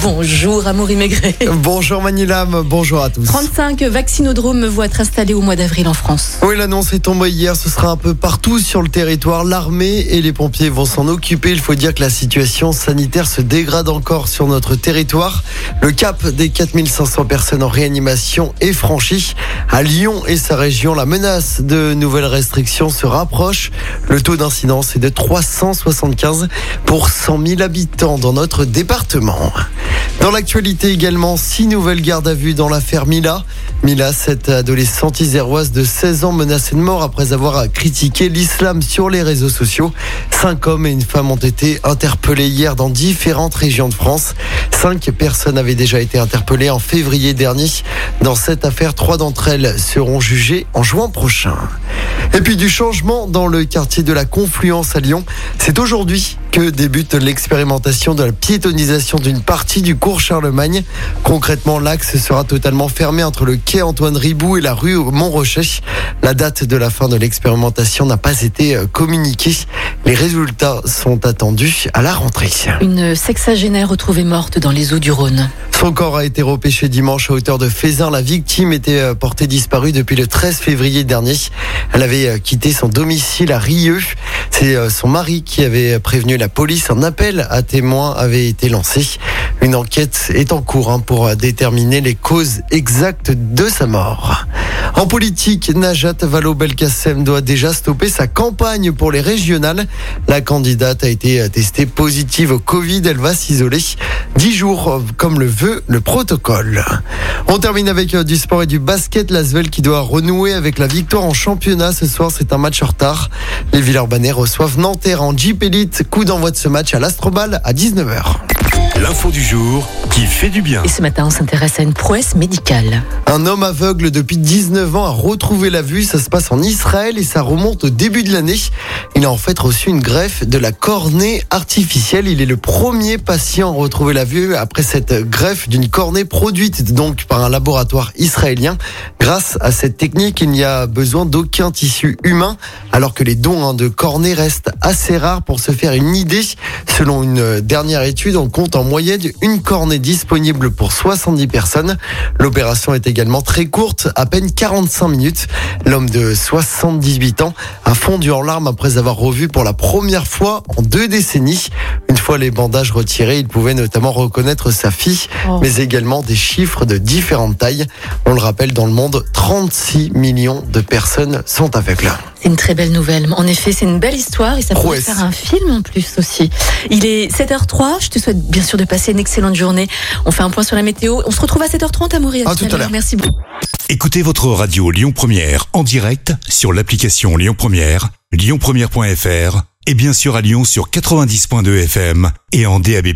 Bonjour Amaury Maigret. Bonjour Manilam, bonjour à tous. 35 vaccinodromes vont être installés au mois d'avril en France. Oui, l'annonce est tombée hier, ce sera un peu partout sur le territoire. L'armée et les pompiers vont s'en occuper. Il faut dire que la situation sanitaire se dégrade encore sur notre territoire. Le cap des 4500 personnes en réanimation est franchi. À Lyon et sa région, la menace de nouvelles restrictions se rapproche. Le taux d'incidence est de 375 pour 100 000 habitants dans notre département. Dans l'actualité également, six nouvelles gardes à vue dans l'affaire Mila. Mila, cette adolescente iséroise de 16 ans menacée de mort après avoir critiqué l'islam sur les réseaux sociaux. Cinq hommes et une femme ont été interpellés hier dans différentes régions de France. Cinq personnes avaient déjà été interpellées en février dernier. Dans cette affaire, trois d'entre elles seront jugées en juin prochain. Et puis du changement dans le quartier de la Confluence à Lyon. C'est aujourd'hui que débute l'expérimentation de la piétonisation d'une partie du cours Charlemagne. Concrètement, l'axe sera totalement fermé entre le quai Antoine Ribou et la rue Montrochet. La date de la fin de l'expérimentation n'a pas été euh, communiquée. Les résultats sont attendus à la rentrée. Une sexagénaire retrouvée morte dans les eaux du Rhône. Son corps a été repêché dimanche à hauteur de Fézin. La victime était euh, portée disparue depuis le 13 février dernier. Elle avait euh, quitté son domicile à Rieux. C'est son mari qui avait prévenu la police. Un appel à témoins avait été lancé. Une enquête est en cours hein, pour déterminer les causes exactes de sa mort. En politique, Najat Vallaud-Belkacem doit déjà stopper sa campagne pour les régionales. La candidate a été testée positive au Covid. Elle va s'isoler 10 jours comme le veut le protocole. On termine avec du sport et du basket. L'Asvel qui doit renouer avec la victoire en championnat. Ce soir, c'est un match en retard. Les Villeurbanais reçoivent Nanterre en Jeep Elite. Coup d'envoi de ce match à l'Astrobal à 19h. L'info du jour qui fait du bien. Et ce matin, on s'intéresse à une prouesse médicale. Un homme aveugle depuis 19 ans a retrouvé la vue. Ça se passe en Israël et ça remonte au début de l'année. Il a en fait reçu une greffe de la cornée artificielle. Il est le premier patient à retrouver la vue après cette greffe d'une cornée produite donc par un laboratoire israélien. Grâce à cette technique, il n'y a besoin d'aucun tissu humain, alors que les dons hein, de cornée restent assez rares pour se faire une idée. Selon une dernière étude, on compte en moyenne une cornée disponible pour 70 personnes. L'opération est également très courte, à peine 45 minutes. L'homme de 78 ans a fondu en larmes après avoir revu pour la première fois en deux décennies. Une fois les bandages retirés, il pouvait notamment reconnaître sa fille, Oh. mais également des chiffres de différentes tailles. On le rappelle, dans le monde, 36 millions de personnes sont aveugles. C'est une très belle nouvelle. En effet, c'est une belle histoire et ça pourrait faire un film en plus aussi. Il est 7h03. Je te souhaite bien sûr de passer une excellente journée. On fait un point sur la météo. On se retrouve à 7h30, Amaury. À tout à l'heure. Merci beaucoup. Écoutez votre radio Lyon Première en direct sur l'application Lyon Première, lyonpremière.fr et bien sûr à Lyon sur 90.2 FM et en DAB+.